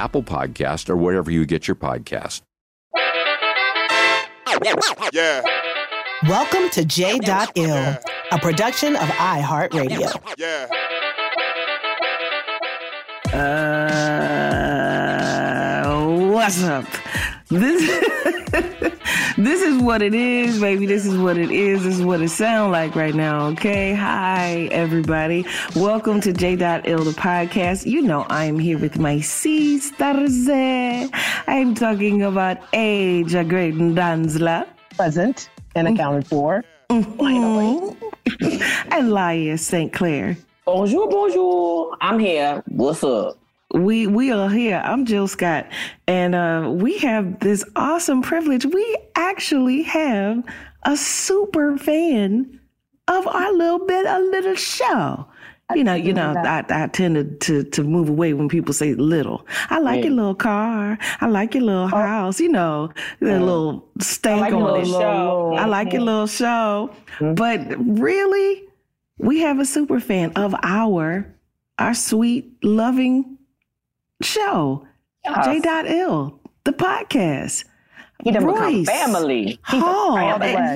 Apple Podcast, or wherever you get your podcast. Yeah. Welcome to J.Ill, yeah. a production of iHeartRadio. Yeah. Uh, what's up? This this is what it is, baby. This is what it is. This is what it sounds like right now. Okay. Hi, everybody. Welcome to J.Ill the podcast. You know I'm here with my sisters. I'm talking about Aja Graydon Dantzler. Present and accounted for. Mm-hmm. and Laiya St. Clair. Bonjour, bonjour. I'm here. What's up? We we are here. I'm Jill Scott, and uh, we have this awesome privilege. We actually have a super fan of our little bit, a little show. You know, you know, I, I tend to, to move away when people say little. I like your little car. I like your little house. You know, the little stank like on it. Show. I like your little show. Mm-hmm. But really, we have a super fan of our our sweet, loving show. Yes. J.Ill, the podcast. He done Royce, family. oh,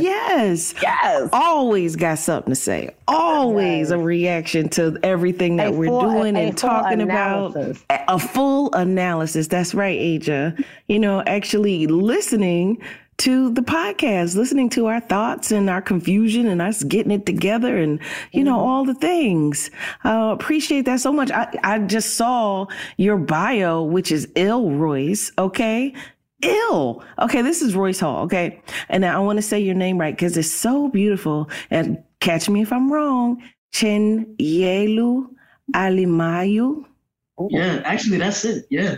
yes. Yes. Always got something to say. Always yes. a reaction to everything that a we're full, doing and talking about. A full analysis. That's right, Aja. You know, actually listening to the podcast, listening to our thoughts and our confusion and us getting it together and, you know, mm-hmm. all the things. Uh, appreciate that so much. I, I just saw your bio, which is ill Royce. Okay. Ill. Okay. This is Royce Hall. Okay. And I want to say your name right because it's so beautiful. And catch me if I'm wrong. Chinyelu Alimayu. Yeah, actually, that's it. Yeah.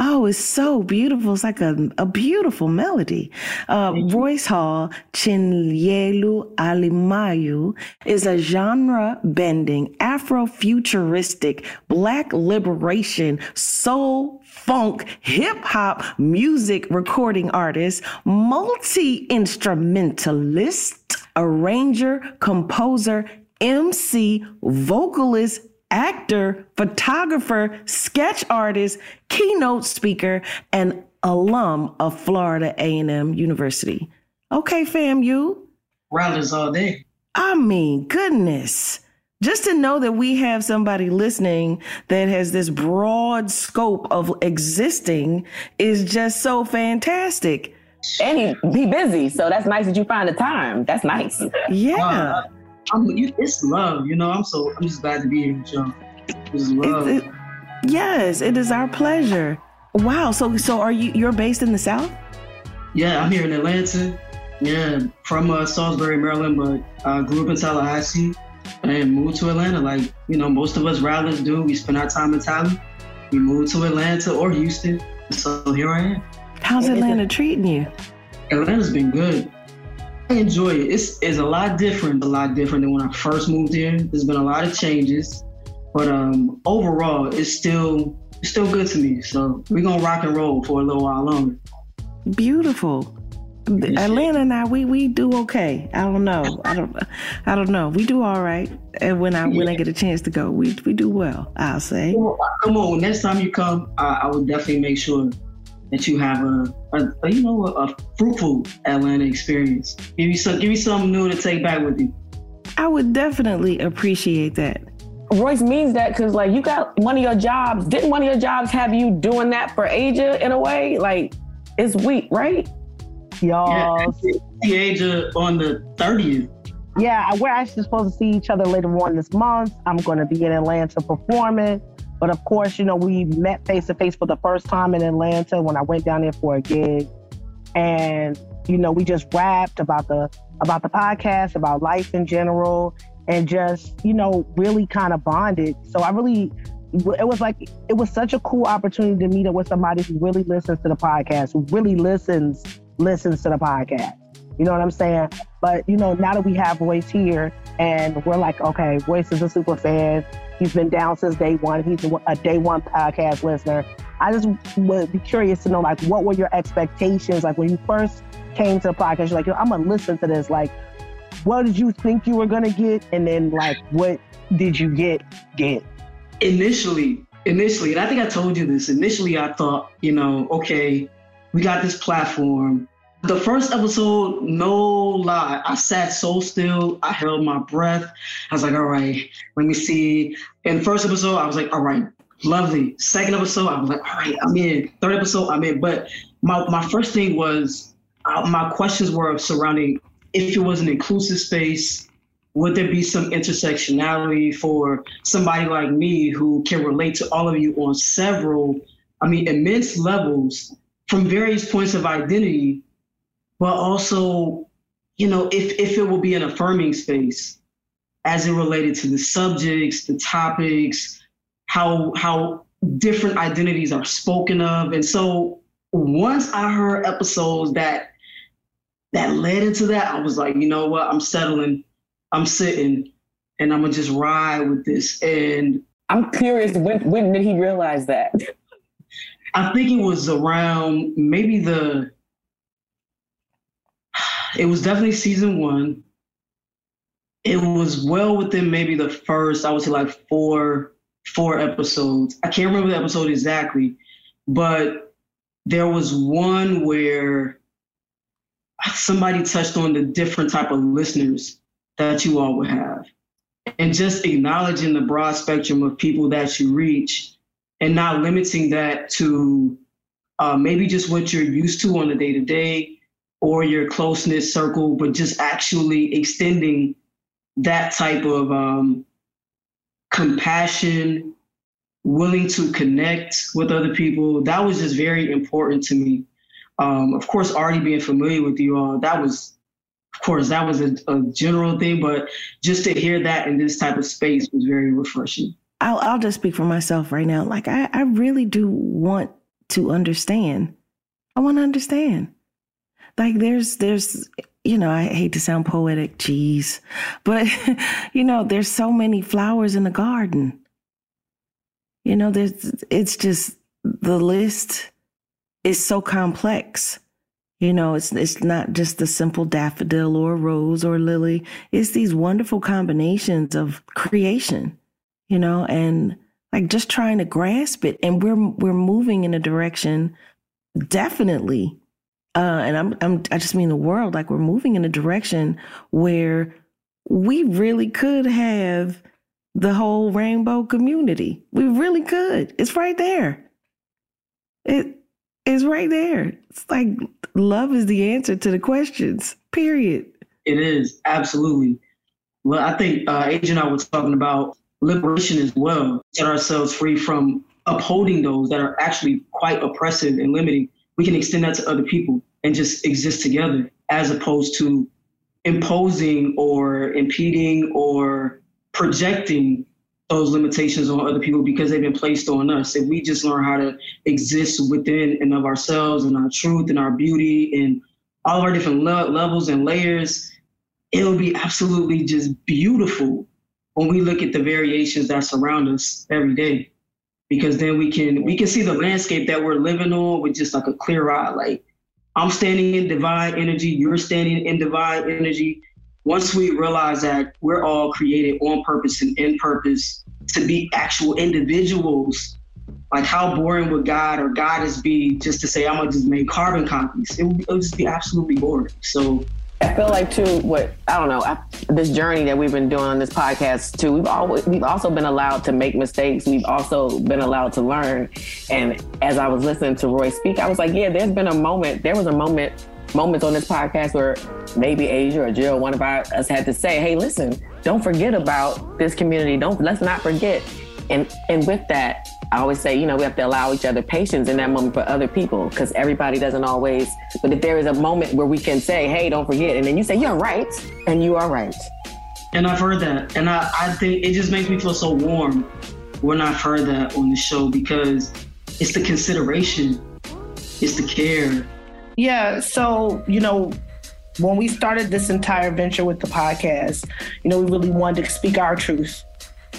Oh, it's so beautiful. It's like a, a beautiful melody. Uh, Royce Hall, Chinyelu Alimayu, is a genre bending, Afrofuturistic, Black liberation, soul, funk, hip hop music recording artist, multi instrumentalist, arranger, composer, MC, vocalist, actor, photographer, sketch artist, keynote speaker, and alum of Florida A&M University. Okay, fam, you. Rounders all day. I mean, goodness. Just to know that we have somebody listening that has this broad scope of existing is just so fantastic. And he be busy, so that's nice that you find the time. That's nice. Yeah. Uh, I'm, it's love, you know. I'm so I'm just glad to be here with y'all. It's love. It, it, yes, it is our pleasure. Wow. So so are you you're based in the South? Yeah, I'm here in Atlanta. Yeah, from uh, Salisbury, Maryland, but I uh, grew up in Tallahassee and moved to Atlanta. Like you know, most of us rattlers do. We spend our time in Tally. We moved to Atlanta or Houston, so here I am. How's Atlanta treating you? Atlanta's been good. I enjoy it. It's, it's a lot different, a lot different than when I first moved here. There's been a lot of changes, but um, overall, it's still it's still good to me. So we're gonna rock and roll for a little while longer. Beautiful. Atlanta and I, we we do okay. I don't know. I don't. I don't know. We do all right. And when I yeah. when I get a chance to go, we we do well. I'll say. Come on, next time you come, I, I will definitely make sure that you have a, a, a you know a, a, fruitful Atlanta experience. Give you some give you something new to take back with you. I would definitely appreciate that. Royce means that because like you got one of your jobs. Didn't one of your jobs have you doing that for Aja in a way? Like it's week, right? y'all. Yeah, Aja on the 30th. Yeah, we're actually supposed to see each other later on this month. I'm going to be in Atlanta performing. But of course, you know, we met face to face for the first time in Atlanta when I went down there for a gig. And, you know, we just rapped about the about the podcast, about life in general, and just, you know, really kind of bonded. So I really it was like it was such a cool opportunity to meet up with somebody who really listens to the podcast, who really listens listens to the podcast. You know what I'm saying? But you know, now that we have voice here, and we're like, okay, Royce is a super fan. He's been down since day one. He's a day one podcast listener. I just would be curious to know, like, what were your expectations? Like when you first came to the podcast, you're like, I'm gonna listen to this. Like, what did you think you were gonna get, and then like, what did you get? Get initially, initially, and I think I told you this. Initially, I thought, you know, okay, we got this platform. The first episode, no lie, I sat so still. I held my breath. I was like, all right, let me see. In first episode, I was like, all right, lovely. Second episode, I was like, all right, I'm in. Third episode, I'm in. But my, my first thing was, uh, my questions were surrounding if it was an inclusive space, would there be some intersectionality for somebody like me who can relate to all of you on several, I mean, immense levels from various points of identity, but also, you know, if, if it will be an affirming space as it related to the subjects, the topics, how how different identities are spoken of. And so once I heard episodes that that led into that, I was like, you know what, I'm settling, I'm sitting, and I'm gonna just ride with this. And I'm curious, when when did he realize that? I think it was around maybe the. It was definitely season one. It was well within maybe the first, I would say like four, four episodes. I can't remember the episode exactly, but there was one where somebody touched on the different type of listeners that you all would have. And just acknowledging the broad spectrum of people that you reach and not limiting that to uh, maybe just what you're used to on a day to day or your close knit circle, but just actually extending that type of um, compassion, willing to connect with other people. That was just very important to me. Um, of course, already being familiar with you all, that was, of course, that was a, a general thing, but just to hear that in this type of space was very refreshing. I'll, I'll just speak for myself right now. Like, I, I really do want to understand. I want to understand. Like, there's, there's, you know, I hate to sound poetic, geez, but, you know, there's so many flowers in the garden. You know, there's, it's just, the list is so complex. You know, it's it's not just the simple daffodil or rose or lily. It's these wonderful combinations of creation you know, and like just trying to grasp it. And we're we're moving in a direction, definitely. Uh, and I'm I'm I just mean the world. Like we're moving in a direction where we really could have the whole rainbow community. We really could. It's right there. It is right there. It's like love is the answer to the questions. Period. It is absolutely. Well, I think uh, and I were talking about liberation as well, set ourselves free from upholding those that are actually quite oppressive and limiting. We can extend that to other people and just exist together as opposed to imposing or impeding or projecting those limitations on other people because they've been placed on us. If we just learn how to exist within and of ourselves and our truth and our beauty and all of our different le- levels and layers, it'll be absolutely just beautiful when we look at the variations that surround us every day. because then we can we can see the landscape that we're living on with just like a clear eye. Like I'm standing in divine energy, you're standing in divine energy. Once we realize that we're all created on purpose and in purpose to be actual individuals, like how boring would God or Goddess be just to say I'm gonna just make carbon copies? It would, it would just be absolutely boring. So I feel like too, what I don't know, I, this journey that we've been doing on this podcast too. We've always we've also been allowed to make mistakes. We've also been allowed to learn. And as I was listening to Roy speak, I was like, yeah, there's been a moment. There was a moment, moments on this podcast where maybe Aja or Jill, one of our, us, had to say, hey, listen, don't forget about this community. Don't let's not forget. And and with that, I always say, you know, we have to allow each other patience in that moment for other people because everybody doesn't always. But if there is a moment where we can say, hey, don't forget, and then you say, you're right, and you are right. And I've heard that. And I, I think it just makes me feel so warm when I've heard that on the show because it's the consideration, it's the care. Yeah. So, you know, when we started this entire venture with the podcast, you know, we really wanted to speak our truth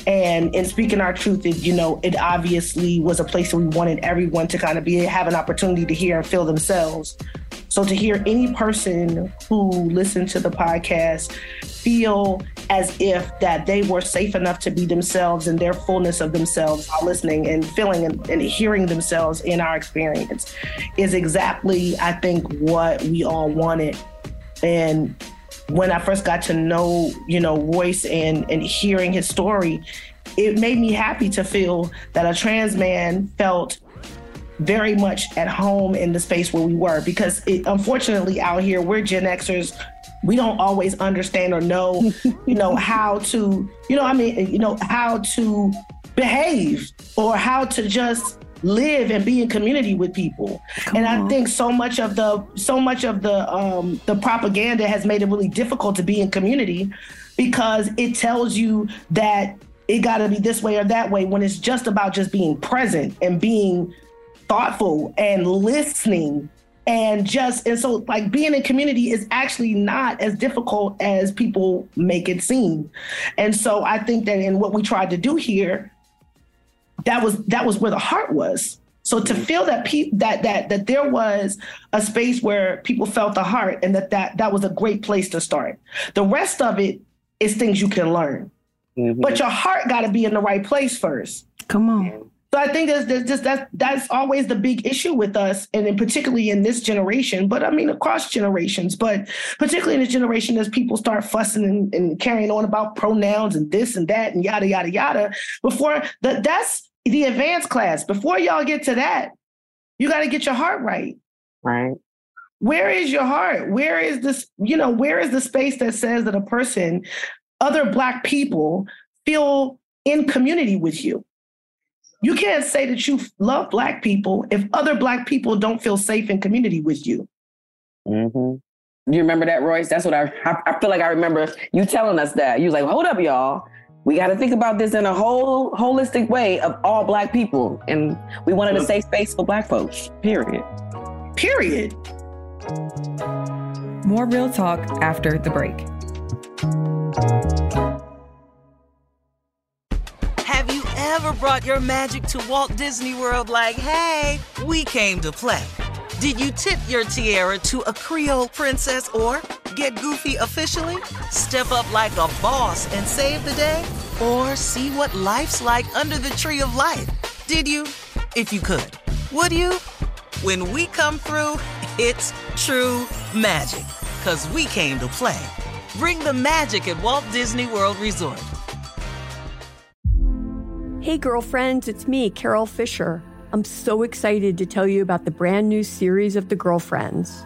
and in speaking our truth, it, you know, it obviously was a place that we wanted everyone to kind of be have an opportunity to hear and feel themselves. So to hear any person who listened to the podcast feel as if that they were safe enough to be themselves and their fullness of themselves while listening and feeling and, and hearing themselves in our experience is exactly, I think, what we all wanted. And when I first got to know, you know, Royce and and hearing his story, it made me happy to feel that a trans man felt very much at home in the space where we were. Because it, unfortunately out here we're Gen Xers. We don't always understand or know you know how to you know I mean you know how to behave or how to just live and be in community with people. Come and I think so much of the so much of the um, the propaganda has made it really difficult to be in community because it tells you that it got to be this way or that way when it's just about just being present and being thoughtful and listening and just and so like being in community is actually not as difficult as people make it seem and so i think that in what we tried to do here that was that was where the heart was. So to mm-hmm. feel that pe- that that that there was a space where people felt the heart, and that that that was a great place to start. The rest of it is things you can learn, mm-hmm. but your heart got to be in the right place first. Come on. So I think there's, there's just that that's always the big issue with us, and in particularly in this generation, but I mean across generations, but particularly in this generation, as people start fussing and, and carrying on about pronouns and this and that and yada yada yada. Before that, that's the advanced class. Before y'all get to that, you got to get your heart right. Right. Where is your heart? Where is this, you know, where is the space that says that a person, other Black people feel in community with you? You can't say that you love Black people if other Black people don't feel safe in community with you. Mm-hmm. You remember that, Royce? That's what I, I, I feel like I remember you telling us that. You was like, hold up, y'all we got to think about this in a whole holistic way of all black people and we wanted a safe space for black folks period. Period. More real talk after the break. Have you ever brought your magic to walt disney world like hey we came to play did you tip your tiara to a Creole princess or get goofy officially? Step up like a boss and save the day? Or see what life's like under the tree of life? Did you? If you could. Would you? When we come through, it's true magic. Cause we came to play. Bring the magic at Walt Disney World Resort. Hey, girlfriends, it's me, Carol Fisher. I'm so excited to tell you about the brand new series of The Girlfriends.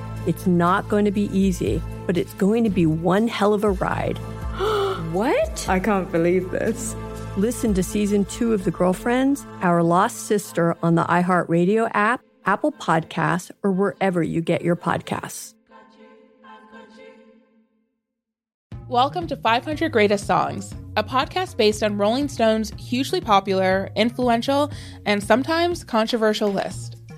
It's not going to be easy, but it's going to be one hell of a ride. what? I can't believe this. Listen to season two of The Girlfriends, Our Lost Sister on the iHeartRadio app, Apple Podcasts, or wherever you get your podcasts. Welcome to 500 Greatest Songs, a podcast based on Rolling Stone's hugely popular, influential, and sometimes controversial list.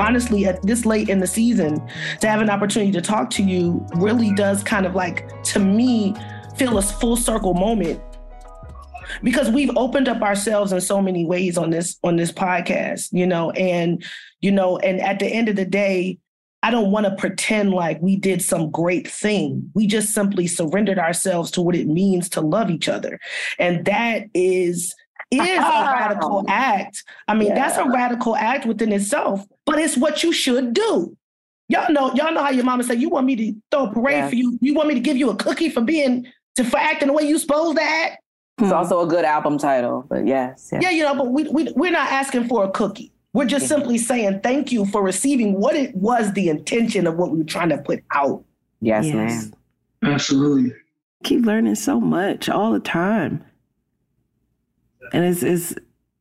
Honestly at this late in the season to have an opportunity to talk to you really does kind of like to me feel a full circle moment because we've opened up ourselves in so many ways on this on this podcast you know and you know and at the end of the day I don't want to pretend like we did some great thing. We just simply surrendered ourselves to what it means to love each other. And that is is a radical act. I mean, yeah. that's a radical act within itself, but it's what you should do. Y'all know, y'all know how your mama said, you want me to throw a parade yeah. for you. You want me to give you a cookie for being to for acting the way you supposed to act. It's hmm. also a good album title, but yes. Yeah, yeah you know, but we, we we're not asking for a cookie. We're just yeah. simply saying thank you for receiving what it was the intention of what we were trying to put out. Yes, yes. ma'am. Absolutely. Keep learning so much all the time and it's, it's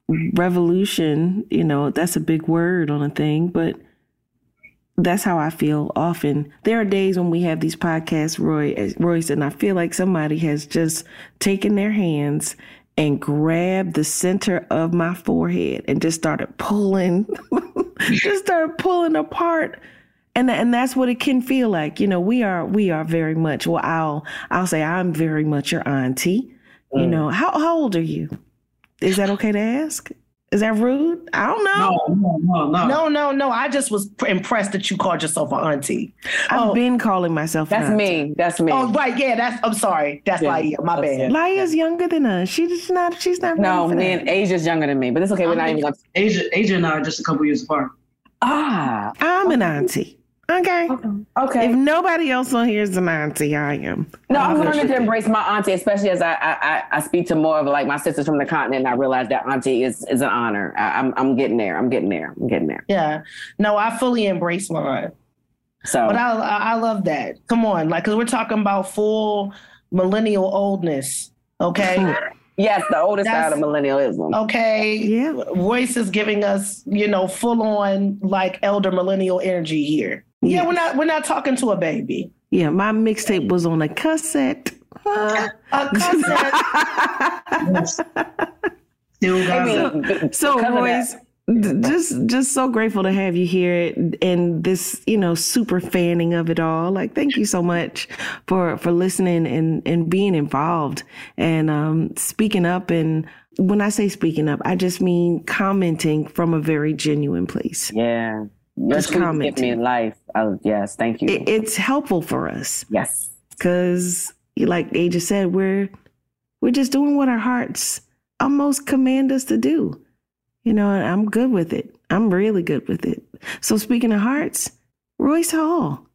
revolution, you know, that's a big word on a thing, but that's how I feel often. There are days when we have these podcasts, Roy, Royce, and I feel like somebody has just taken their hands and grabbed the center of my forehead and just started pulling, just started pulling apart. And, and that's what it can feel like. You know, we are we are very much. Well, I'll I'll say I'm very much your auntie. Mm. You know, how how old are you? Is that okay to ask? Is that rude? I don't know. No, no, no, no, no, no. I just was impressed that you called yourself an auntie. I've oh, been calling myself. That's me. That's me. Oh, right. Yeah. That's. I'm sorry. That's yeah, Laiya. My bad. Laiya's younger than us. She's not. She's not. No, man. Aja's younger than me, but it's okay. We're not even. Gonna... Aja, Aja and I are just a couple years apart. Ah, I'm an auntie. Okay. Okay. If nobody else on here is an auntie, I am. No, I'm learning to embrace my auntie, especially as I, I I speak to more of like my sisters from the continent. And I realize that auntie is is an honor. I, am I'm, I'm getting there. I'm getting there. I'm getting there. Yeah. No, I fully embrace mine. So, but I I love that. Come on, like, cause we're talking about full millennial oldness. Okay. Yes, the oldest That's, side of millennialism. Okay. Yeah. Royce is giving us, you know, full on like elder millennial energy here. Yes. Yeah, we're not we're not talking to a baby. Yeah, my mixtape was on a cassette. a cassette. Still got I mean, so Royce, just just so grateful to have you here and this you know super fanning of it all like thank you so much for for listening and and being involved and um speaking up and when i say speaking up i just mean commenting from a very genuine place yeah just comment Give me in life. Oh yes. Thank you. It, it's helpful for us. Yes. Because like Aja said we're we're just doing what our hearts almost command us to do. You know, I'm good with it. I'm really good with it. So speaking of hearts, Royce Hall,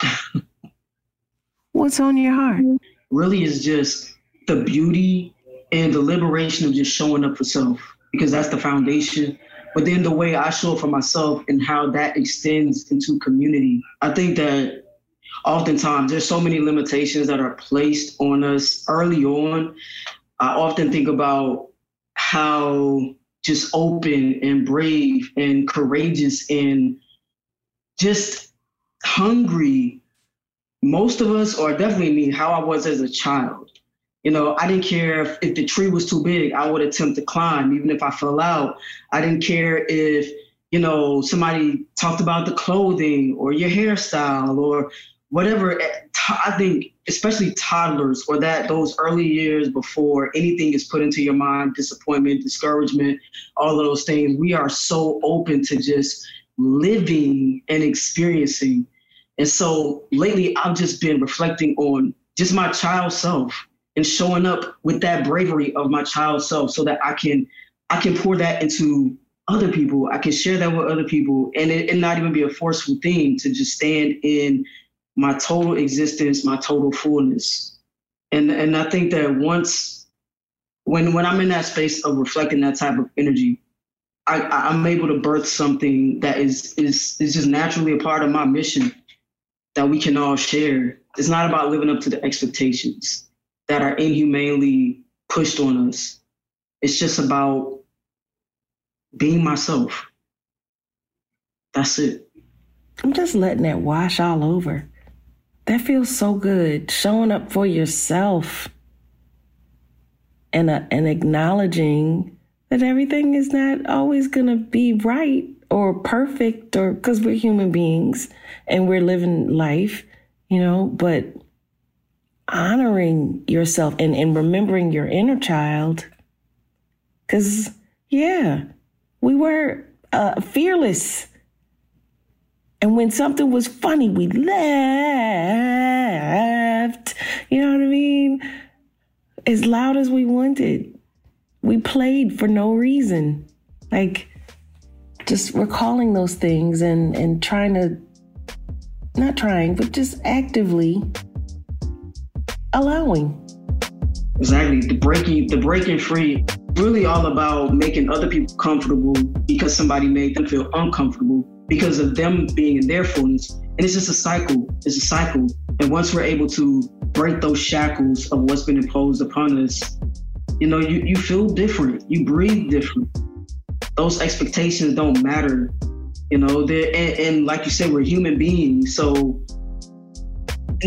what's on your heart? Really is just the beauty and the liberation of just showing up for self because that's the foundation but then the way I show it for myself and how that extends into community. I think that oftentimes there's so many limitations that are placed on us early on. I often think about how just open and brave and courageous and just hungry most of us, or definitely me, how I was as a child. You know, I didn't care if, if the tree was too big, I would attempt to climb, even if I fell out. I didn't care if, you know, somebody talked about the clothing or your hairstyle or whatever. Eh, I think, especially toddlers or that those early years before anything is put into your mind, disappointment, discouragement, all of those things, we are so open to just living and experiencing. And so lately, I've just been reflecting on just my child self and showing up with that bravery of my child self so that I can I can pour that into other people. I can share that with other people and it, and not even be a forceful thing to just stand in my total existence, my total fullness. And and I think that once when when I'm in that space of reflecting that type of energy, I, I'm able to birth something that is is is just naturally a part of my mission that we can all share. It's not about living up to the expectations that are inhumanely pushed on us. It's just about being myself. That's it. I'm just letting it wash all over. That feels so good. Showing up for yourself and, uh, and acknowledging that everything is not always going to be right or perfect or because we're human beings and we're living life, you know, but honoring yourself and, and remembering your inner child. Because, yeah, we were uh, fearless. And when something was funny, we laughed. You know what I mean? As loud as we wanted. We played for no reason. Like, just recalling those things and, and trying to, not trying, but just actively allowing. Exactly. The breaking the breaking free really all about making other people comfortable because somebody made them feel uncomfortable because of them being in their fullness. And it's just a cycle. It's a cycle. And once we're able to break those shackles of what's been imposed upon us, you know, you, you feel different. You breathe different. Those expectations don't matter. You know, and, and like you said, we're human beings. So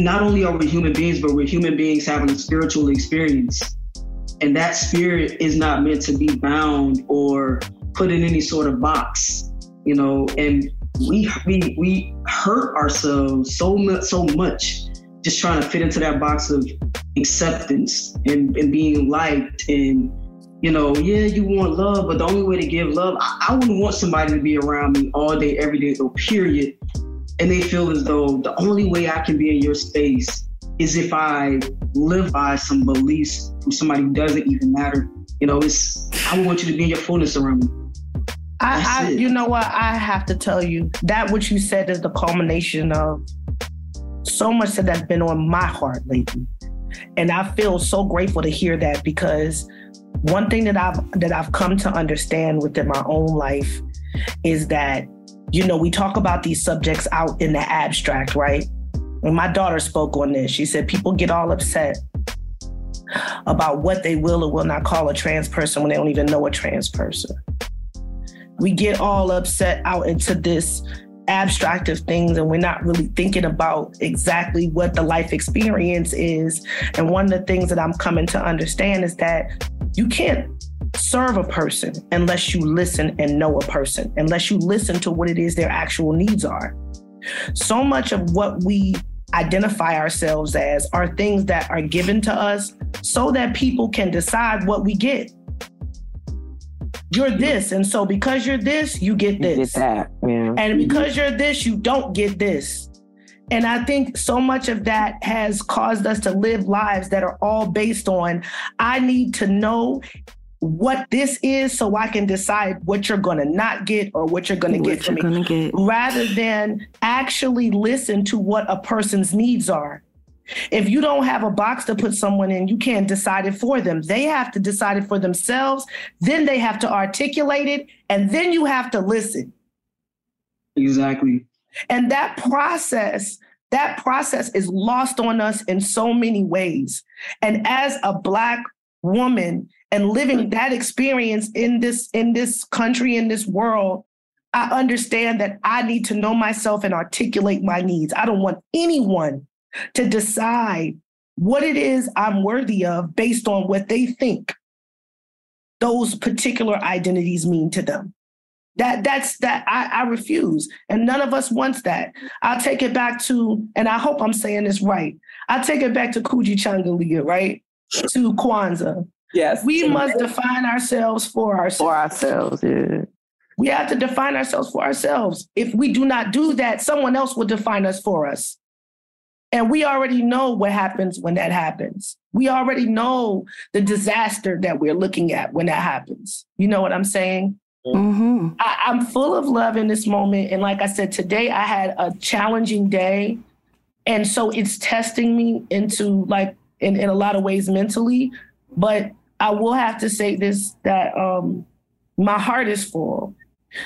not only are we human beings, but we're human beings having a spiritual experience. And that spirit is not meant to be bound or put in any sort of box, you know, and we we we hurt ourselves so much so much just trying to fit into that box of acceptance and, and being liked and you know, yeah, you want love, but the only way to give love, I, I wouldn't want somebody to be around me all day, every day, or period, and they feel as though the only way I can be in your space is if I live by some beliefs from somebody who doesn't even matter. You know, it's I want you to be in your fullness around me. I, I you know what? I have to tell you that what you said is the culmination of so much that has been on my heart lately. And I feel so grateful to hear that because one thing that I've that I've come to understand within my own life is that you know, we talk about these subjects out in the abstract, right? When my daughter spoke on this, she said people get all upset about what they will or will not call a trans person when they don't even know a trans person. We get all upset out into this abstract of things and we're not really thinking about exactly what the life experience is. And one of the things that I'm coming to understand is that you can't serve a person unless you listen and know a person, unless you listen to what it is their actual needs are. So much of what we identify ourselves as are things that are given to us so that people can decide what we get. You're this, and so because you're this, you get this. You get that, yeah. And because you're this, you don't get this. And I think so much of that has caused us to live lives that are all based on I need to know what this is so I can decide what you're going to not get or what you're going to get from me get. rather than actually listen to what a person's needs are. If you don't have a box to put someone in, you can't decide it for them. They have to decide it for themselves. Then they have to articulate it, and then you have to listen. Exactly. And that process, that process is lost on us in so many ways. And as a black woman and living mm. that experience in this in this country in this world, I understand that I need to know myself and articulate my needs. I don't want anyone to decide what it is I'm worthy of based on what they think those particular identities mean to them. That that's that I, I refuse. And none of us wants that. I'll take it back to, and I hope I'm saying this right. I'll take it back to kuji Kujichagulia, right? To Kwanzaa. Yes. We must define ourselves for ourselves. For ourselves, yeah. We have to define ourselves for ourselves. If we do not do that, someone else will define us for us. And we already know what happens when that happens. We already know the disaster that we're looking at when that happens. You know what I'm saying? Mm-hmm. I, I'm full of love in this moment. And like I said, today I had a challenging day. And so it's testing me into like in, in a lot of ways mentally. But I will have to say this that um my heart is full.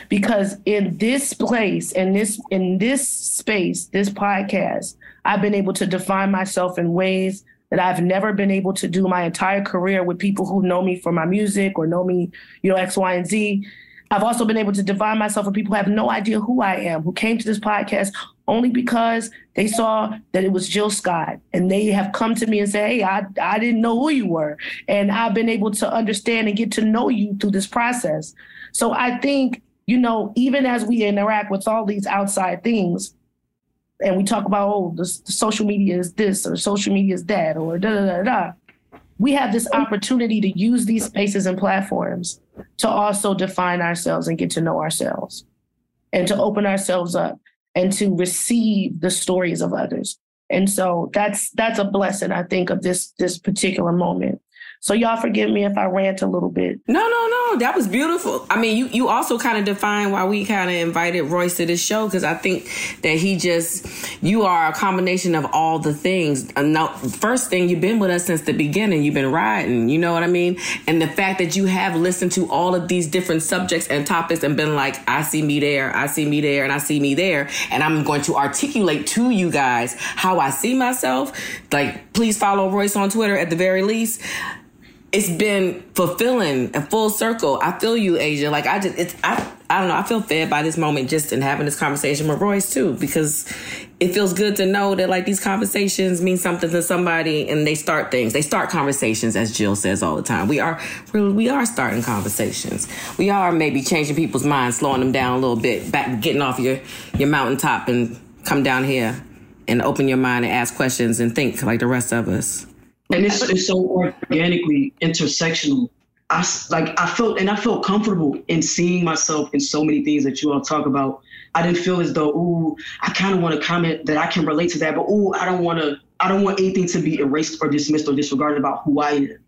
Because in this place in this in this space this podcast i've been able to define myself in ways that i've never been able to do my entire career with people who know me for my music or know me you know x y and z. I've also been able to define myself for people who have no idea who i am who came to this podcast only because they saw that it was Jill Scott and they have come to me and say, Hey, I, I didn't know who you were. And I've been able to understand and get to know you through this process. So I think you know, even as we interact with all these outside things, and we talk about, oh, the, the social media is this or social media is that or da da da da, we have this opportunity to use these spaces and platforms to also define ourselves and get to know ourselves and to open ourselves up and to receive the stories of others. And so that's that's a blessing, I think, of this this particular moment. So y'all forgive me if I rant a little bit. No, no, no. That was beautiful. I mean, you you also kind of define why we kind of invited Royce to this show because I think that he just you are a combination of all the things. Now, first thing you've been with us since the beginning. You've been riding. You know what I mean? And the fact that you have listened to all of these different subjects and topics and been like, I see me there, I see me there, and I see me there, and I'm going to articulate to you guys how I see myself. Like, please follow Royce on Twitter at the very least it's been fulfilling a full circle. I feel you, Aja. Like I just, it's, I, I don't know. I feel fed by this moment just in having this conversation with Royce too, because it feels good to know that like these conversations mean something to somebody and they start things. They start conversations, as Jill says all the time. We are, we are starting conversations. We are maybe changing people's minds, slowing them down a little bit, back, getting off your, your mountaintop and come down here and open your mind and ask questions and think like the rest of us and it's, it's so organically intersectional. I like I felt and I felt comfortable in seeing myself in so many things that you all talk about. I didn't feel as though, ooh, I kind of want to comment that I can relate to that, but ooh, I don't want to. I don't want anything to be erased or dismissed or disregarded about who I am.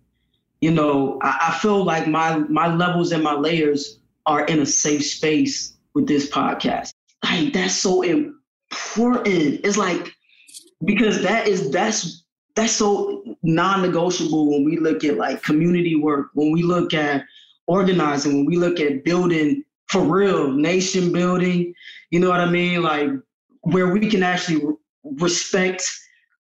You know, I, I feel like my my levels and my layers are in a safe space with this podcast. Like that's so important. It's like because that is that's that's so non-negotiable when we look at like community work, when we look at organizing, when we look at building for real, nation building, you know what I mean? Like where we can actually respect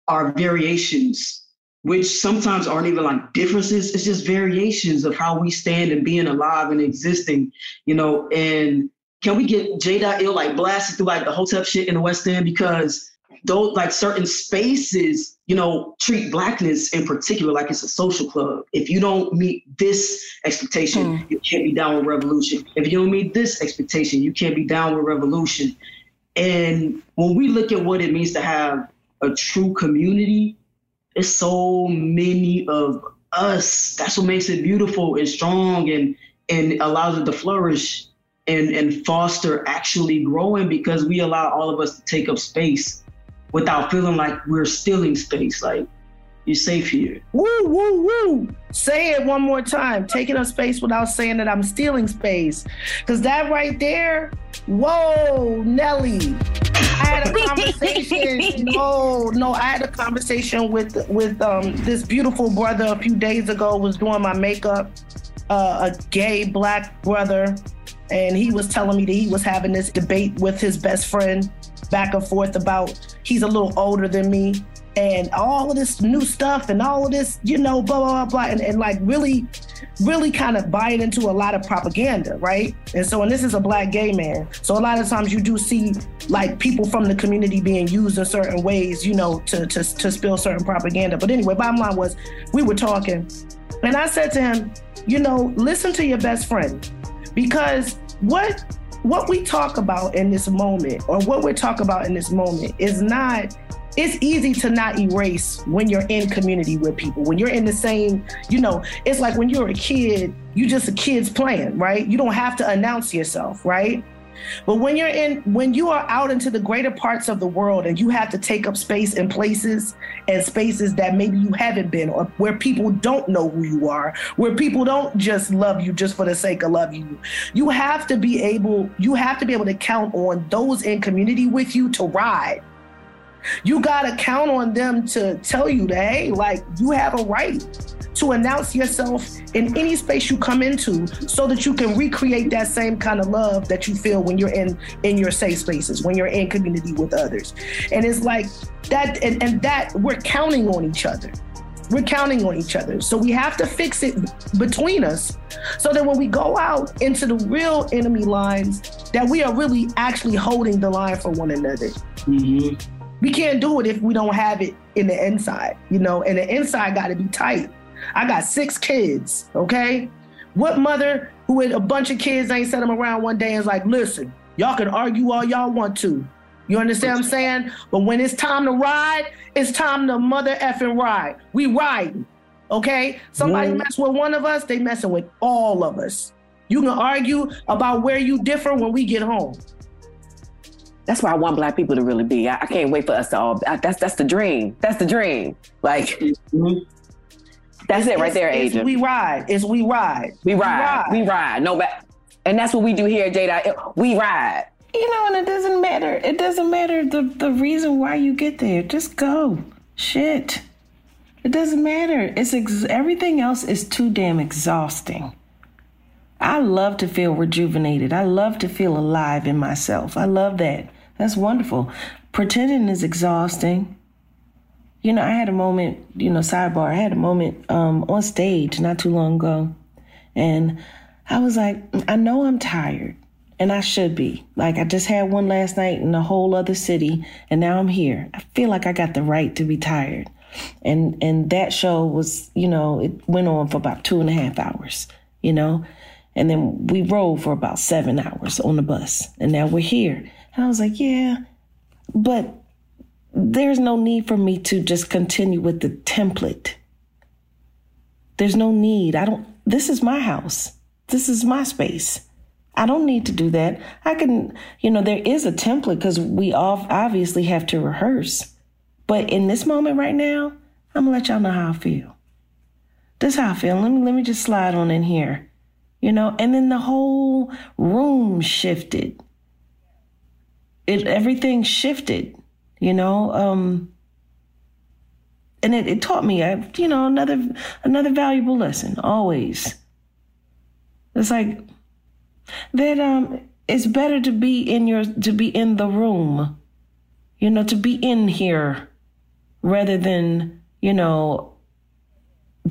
our variations, which sometimes aren't even like differences. It's just variations of how we stand and being alive and existing, you know, and can we get J.Ill like blasted through like the hotep shit in the West End because those like certain spaces, you know, treat blackness in particular like it's a social club. If you don't meet this expectation, mm. you can't be down with revolution. If you don't meet this expectation, you can't be down with revolution. And when we look at what it means to have a true community, it's so many of us. That's what makes it beautiful and strong and and allows it to flourish and and foster actually growing because we allow all of us to take up space without feeling like we're stealing space. Like you're safe here. Woo, woo, woo. Say it one more time. Taking up space without saying that I'm stealing space. Because that right there, whoa, Nelly. I had a conversation. no, no, I had a conversation with with um, this beautiful brother a few days ago. Was doing my makeup. Uh, a gay black brother, and he was telling me that he was having this debate with his best friend back and forth about he's a little older than me and all of this new stuff and all of this, you know, blah, blah, blah, blah. And, and like really, really kind of buying into a lot of propaganda, right? And so, and this is a black gay man. So a lot of times you do see like people from the community being used in certain ways, you know, to, to, to spill certain propaganda. But anyway, bottom line was we were talking and I said to him, you know, listen to your best friend because what what we talk about in this moment or what we're talking about in this moment is not it's easy to not erase when you're in community with people. When you're in the same, you know, it's like when you're a kid, you just a kid's playing, right? You don't have to announce yourself, right? But when you're in, when you are out into the greater parts of the world and you have to take up space in places and spaces that maybe you haven't been, or where people don't know who you are, where people don't just love you just for the sake of love you, you have to be able, you have to be able to count on those in community with you to ride you got to count on them to tell you that, hey, like you have a right to announce yourself in any space you come into so that you can recreate that same kind of love that you feel when you're in in your safe spaces when you're in community with others. And it's like that and, and that we're counting on each other. We're counting on each other. So we have to fix it between us so that when we go out into the real enemy lines that we are really actually holding the line for one another. Mm-hmm we can't do it if we don't have it in the inside, you know, and the inside got to be tight. I got six kids, okay? What mother who with a bunch of kids ain't set them around one day and is like, listen, y'all can argue all y'all want to. You understand what I'm saying? But when it's time to ride, it's time to mother effing ride. We riding, okay? Somebody mess with one of us, they messing with all of us. You can argue about where you differ when we get home. That's where I want black people to really be. I, I can't wait for us to all. I, that's that's the dream. That's the dream. Like. Mm-hmm. That's it right there, Aja. We ride. It's we ride. We ride. We ride. We ride. No, but and that's what we do here, Jada. We ride. You know, and it doesn't matter. It doesn't matter the the reason why you get there. Just go. Shit. It doesn't matter. It's ex- everything else is too damn exhausting. I love to feel rejuvenated. I love to feel alive in myself. I love that. That's wonderful. Pretending is exhausting. You know, I had a moment, you know, sidebar, I had a moment um, on stage not too long ago. And I was like, I know I'm tired and I should be. Like, I just had one last night in a whole other city and now I'm here. I feel like I got the right to be tired. And, and that show was, you know, it went on for about two and a half hours, you know? And then we rode for about seven hours on the bus. And now we're here. And I was like, yeah, but there's no need for me to just continue with the template. There's no need. I don't, this is my house. This is my space. I don't need to do that. I can, you know, there is a template because we all obviously have to rehearse. But in this moment right now, I'm gonna let y'all know how I feel. This is how I feel. Let me let me just slide on in here. You know, and then the whole room shifted it everything shifted, you know. Um, and it, it taught me, I, you know, another another valuable lesson. Always, it's like that. Um, it's better to be in your to be in the room, you know, to be in here, rather than you know,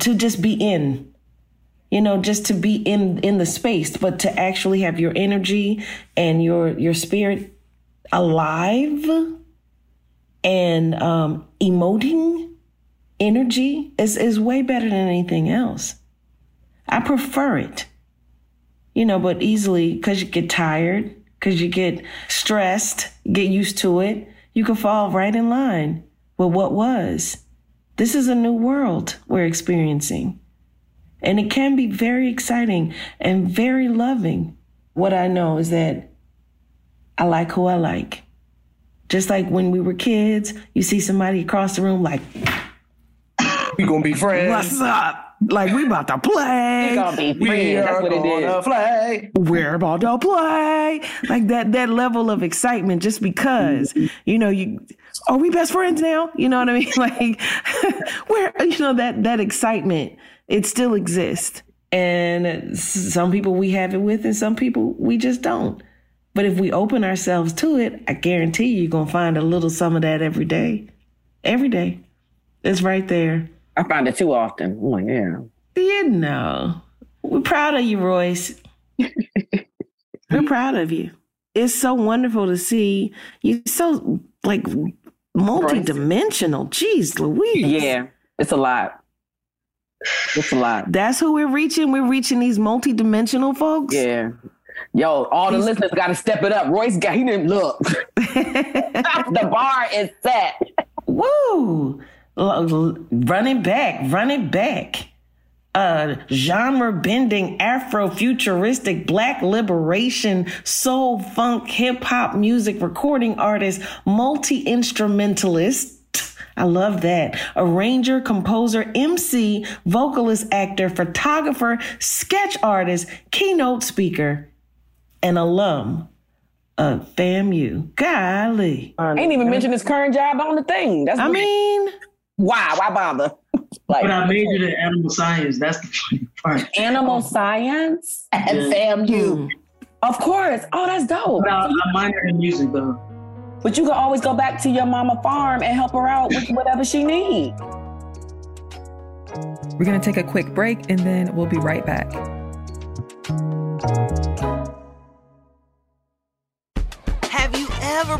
to just be in you know just to be in in the space but to actually have your energy and your your spirit alive and um, emoting energy is, is way better than anything else. I prefer it, you know, but easily because you get tired, because you get stressed, get used to it, you can fall right in line with what was. This is a new world we're experiencing. And it can be very exciting and very loving. What I know is that I like who I like. Just like when we were kids, you see somebody across the room like, we gonna be friends. What's up? Like we about to play. We gonna be friends. That's what it is. Play. We're about to play. Like that that level of excitement just because, you know, you are we best friends now? You know what I mean? Like where you know that that excitement, it still exists. And some people we have it with and some people we just don't. But if we open ourselves to it, I guarantee you, you're gonna find a little some of that every day. Every day. It's right there. I find it too often. Oh, yeah. You know, we're proud of you, Royce. we're proud of you. It's so wonderful to see you so like multi-dimensional. Jeez Louise. Yeah, it's a lot. It's a lot. That's who we're reaching. We're reaching these multi-dimensional folks. Yeah. Yo, all the He's, listeners got to step it up. Royce got he didn't look. the bar is set. Woo! Running back, running back. Uh, genre bending, Afro-futuristic, black liberation, soul, funk, hip hop music recording artist, multi instrumentalist. I love that. Arranger, composer, MC, vocalist, actor, photographer, sketch artist, keynote speaker, and alum of FAMU. Golly. I Ain't even mentioned his current job on the thing. That's I mean, why? Why bother? like, but I majored in animal science. That's the funny part. Animal science at FAMU. Hmm. Of course. Oh, that's dope. But I, I minor in music though. But you can always go back to your mama farm and help her out with whatever she needs. We're going to take a quick break and then we'll be right back.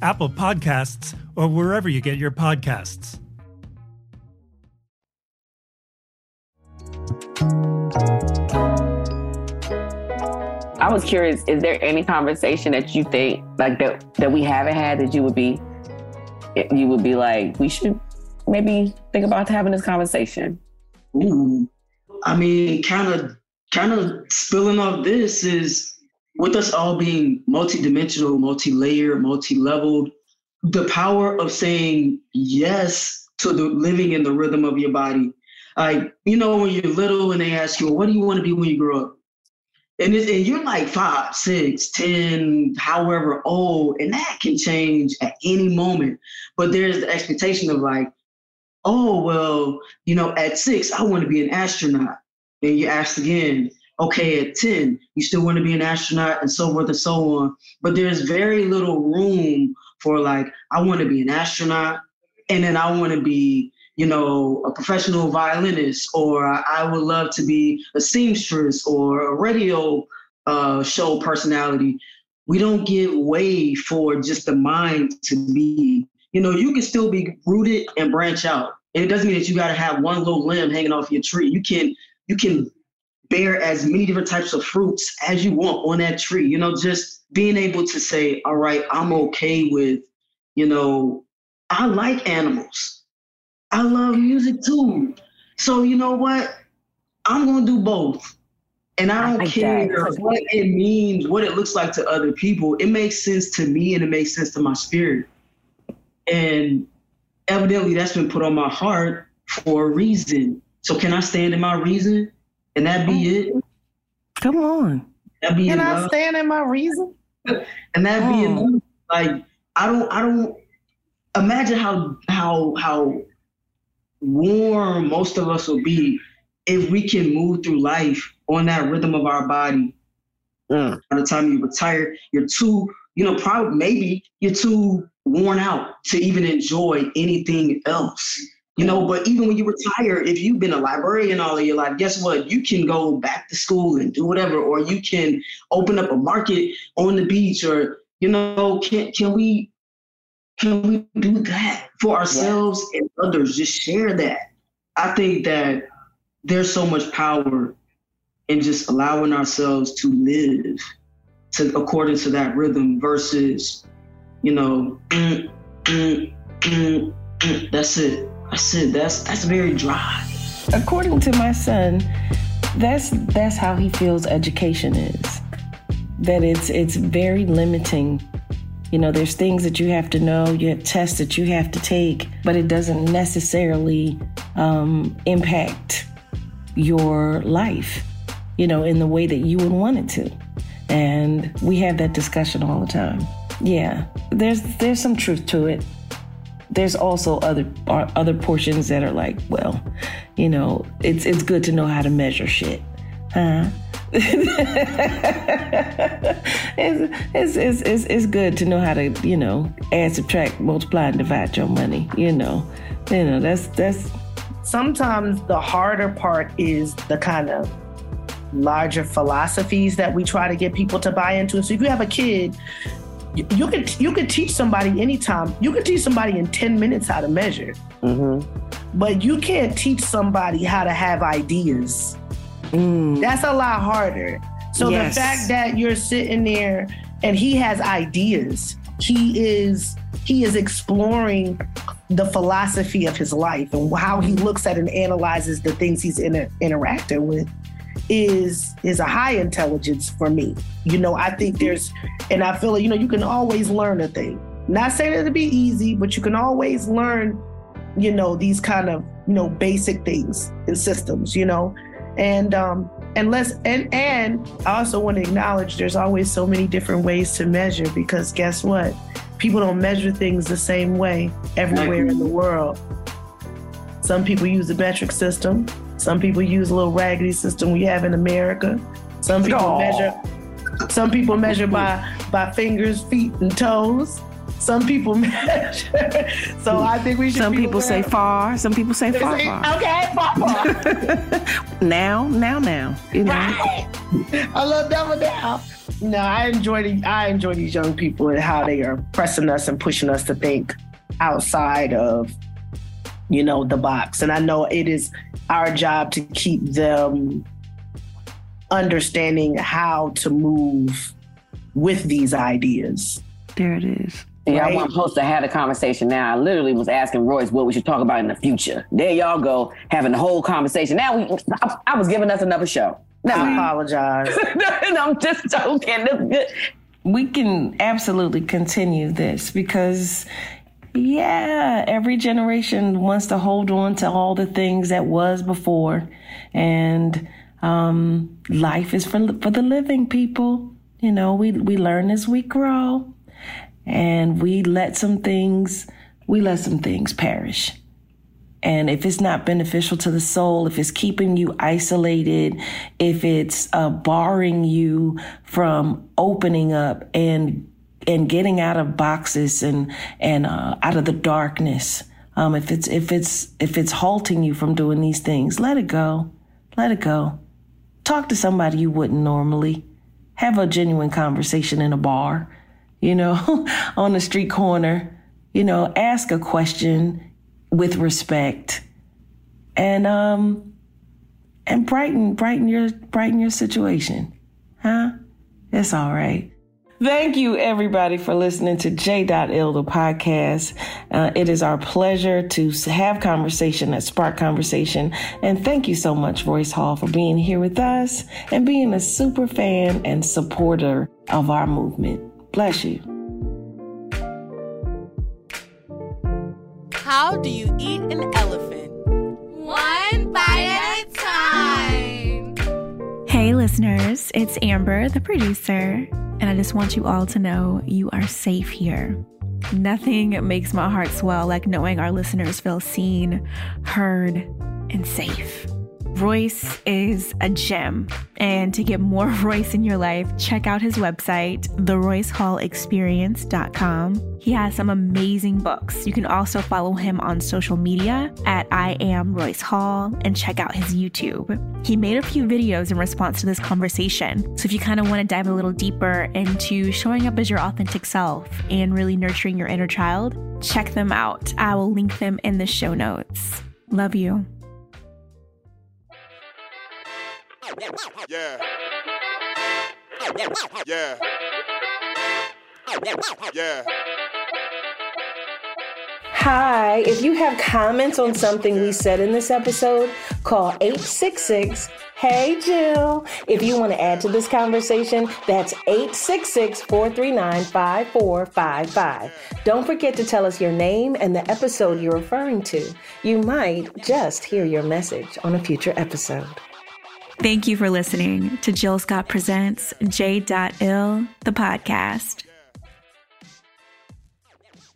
Apple Podcasts, or wherever you get your podcasts. I was curious, is there any conversation that you think like that that we haven't had that you would be you would be like, we should maybe think about having this conversation? Ooh. I mean, kind of, kind of spilling off this is with us all being multidimensional, multi-layered, multi-leveled. The power of saying yes to the living in the rhythm of your body. Like you know, when you're little and they ask you, well, "What do you want to be when you grow up?" and, and you're like five, six, ten, however old, and that can change at any moment. But there's the expectation of like, oh well, you know, at six, I want to be an astronaut. And you ask again, okay, at 10, you still want to be an astronaut and so forth and so on. But there's very little room for like, I want to be an astronaut and then I want to be you know, a professional violinist, or I would love to be a seamstress or a radio uh, show personality. We don't give way for just the mind to be, you know, you can still be rooted and branch out. And it doesn't mean that you got to have one little limb hanging off your tree. You can, you can bear as many different types of fruits as you want on that tree. You know, just being able to say, all right, I'm okay with, you know, I like animals. I love music too. So you know what? I'm gonna do both. And I don't I care what it means, what it looks like to other people. It makes sense to me and it makes sense to my spirit. And evidently that's been put on my heart for a reason. So can I stand in my reason? And that be it? Come on. That be can enough? I stand in my reason? and that oh. be enough. Like I don't I don't imagine how how how warm most of us will be if we can move through life on that rhythm of our body. Mm. By the time you retire, you're too, you know, probably maybe you're too worn out to even enjoy anything else. You know, but even when you retire, if you've been a librarian all of your life, guess what? You can go back to school and do whatever, or you can open up a market on the beach, or you know, can can we can we do that for ourselves yeah. and others? Just share that. I think that there's so much power in just allowing ourselves to live to according to that rhythm versus, you know, mm, mm, mm, mm. that's it. That's said, That's that's very dry. According to my son, that's that's how he feels education is. That it's it's very limiting you know, there's things that you have to know, you have tests that you have to take, but it doesn't necessarily um, impact your life, you know, in the way that you would want it to. And we have that discussion all the time. Yeah, there's there's some truth to it. There's also other other portions that are like, well, you know, it's it's good to know how to measure shit, huh? it's, it's, it's, it's, it's good to know how to, you know, add, subtract, multiply, and divide your money. You know, you know, that's, that's. Sometimes the harder part is the kind of larger philosophies that we try to get people to buy into. So if you have a kid, you, could you could teach somebody anytime. You could teach somebody in 10 minutes how to measure. Mm-hmm. But you can't teach somebody how to have ideas Mm. That's a lot harder. So yes. the fact that you're sitting there and he has ideas, he is he is exploring the philosophy of his life and how he looks at and analyzes the things he's inter- interacting with is is a high intelligence for me. You know, I think there's and I feel like, you know, you can always learn a thing. Not saying it'll be easy, but you can always learn, you know, these kind of, you know, basic things and systems, you know and um and let's and and I also want to acknowledge there's always so many different ways to measure because guess what? People don't measure things the same way everywhere in the world. Some people use the metric system. Some people use a little raggedy system we have in America. Some people Aww. measure. Some people measure by by fingers, feet, and toes. Some people measure. so I think we should. Some people say far. Some people say far, far. Okay, far, far. now, now, now. You know. Right. I love double now. No, I enjoy the, I enjoy these young people and how they are pressing us and pushing us to think outside of, you know, the box. And I know it is our job to keep them understanding how to move with these ideas. There it is Yeah, right? I wasn't supposed to have a conversation now. I literally was asking Royce what we should talk about in the future. There y'all go, having the whole conversation. Now we, I, I was giving us another show. No, I apologize. I'm just joking. We can absolutely continue this because, yeah, every generation wants to hold on to all the things that was before, and um, life is for for the living people. You know, we we learn as we grow and we let some things we let some things perish. And if it's not beneficial to the soul, if it's keeping you isolated, if it's uh, barring you from opening up and and getting out of boxes and and uh, out of the darkness, um, if it's if it's if it's halting you from doing these things, let it go, let it go. Talk to somebody you wouldn't normally. Have a genuine conversation in a bar you know, on the street corner, you know, ask a question with respect and um and brighten brighten your brighten your situation. Huh? It's all right. Thank you, everybody, for listening to J.Ill, the podcast. Uh, it is our pleasure to have conversation that spark conversation. And thank you so much, Royce Hall, for being here with us and being a super fan and supporter of our movement. Bless you. How do you eat an elephant? One bite at a time. Hey, listeners, it's Amber, the producer, and I just want you all to know you are safe here. Nothing makes my heart swell like knowing our listeners feel seen, heard, and safe. Royce is a gem. And to get more Royce in your life, check out his website, theroycehallexperience.com. He has some amazing books. You can also follow him on social media at I am Royce Hall and check out his YouTube. He made a few videos in response to this conversation. So if you kind of want to dive a little deeper into showing up as your authentic self and really nurturing your inner child, check them out. I will link them in the show notes. Love you. Yeah. Yeah. Yeah. Hi, if you have comments on something we said in this episode, call 866 Hey Jill. If you want to add to this conversation, that's 866 439 5455. Don't forget to tell us your name and the episode you're referring to. You might just hear your message on a future episode. Thank you for listening to Jill Scott Presents J.Ill, the podcast.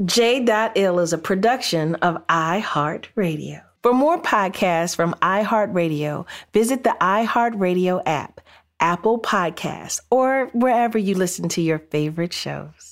J.Ill is a production of iHeartRadio. For more podcasts from iHeartRadio, visit the iHeartRadio app, Apple Podcasts, or wherever you listen to your favorite shows.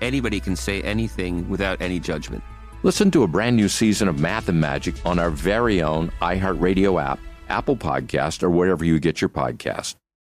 anybody can say anything without any judgment. Listen to a brand new season of Math and Magic on our very own iHeartRadio app, Apple Podcast, or wherever you get your podcast.